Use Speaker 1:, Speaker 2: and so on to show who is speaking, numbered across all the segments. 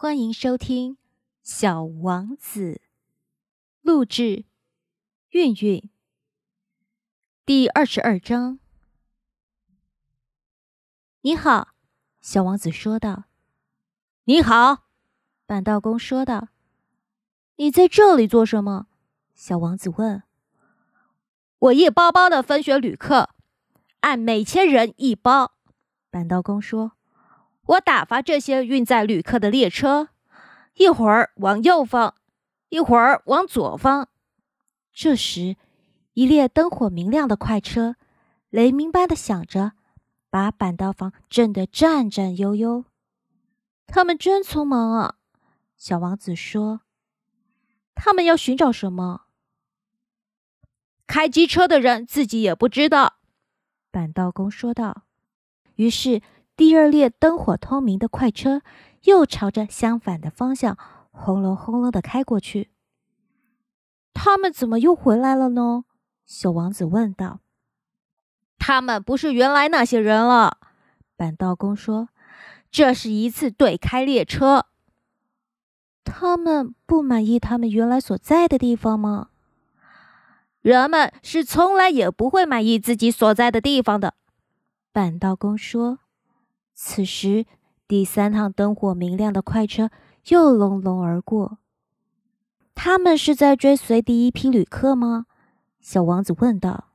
Speaker 1: 欢迎收听《小王子》，录制韵韵。第二十二章。你好，小王子说道。
Speaker 2: 你好，
Speaker 1: 板道工说道。你在这里做什么？小王子问。
Speaker 2: 我一包包的分选旅客，按每千人一包。
Speaker 1: 板道工说。
Speaker 2: 我打发这些运载旅客的列车，一会儿往右方，一会儿往左方。
Speaker 1: 这时，一列灯火明亮的快车雷鸣般的响着，把板道房震得战战悠悠。他们真匆忙啊！小王子说：“他们要寻找什么？”
Speaker 2: 开机车的人自己也不知道。”
Speaker 1: 板道工说道。于是。第二列灯火通明的快车又朝着相反的方向轰隆轰隆的开过去。他们怎么又回来了呢？小王子问道。
Speaker 2: “他们不是原来那些人了。”
Speaker 1: 板道工说，“
Speaker 2: 这是一次对开列车。”
Speaker 1: 他们不满意他们原来所在的地方吗？
Speaker 2: 人们是从来也不会满意自己所在的地方的。”
Speaker 1: 板道工说。此时，第三趟灯火明亮的快车又隆隆而过。他们是在追随第一批旅客吗？小王子问道。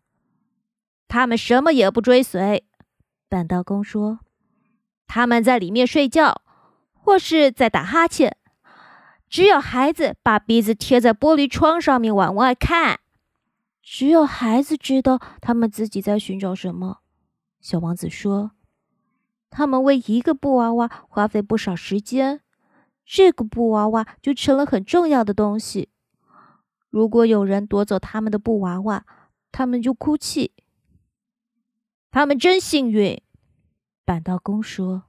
Speaker 2: 他们什么也不追随，
Speaker 1: 板道工说。
Speaker 2: 他们在里面睡觉，或是在打哈欠。只有孩子把鼻子贴在玻璃窗上面往外看。
Speaker 1: 只有孩子知道他们自己在寻找什么。小王子说。他们为一个布娃娃花费不少时间，这个布娃娃就成了很重要的东西。如果有人夺走他们的布娃娃，他们就哭泣。
Speaker 2: 他们真幸运，
Speaker 1: 板道工说。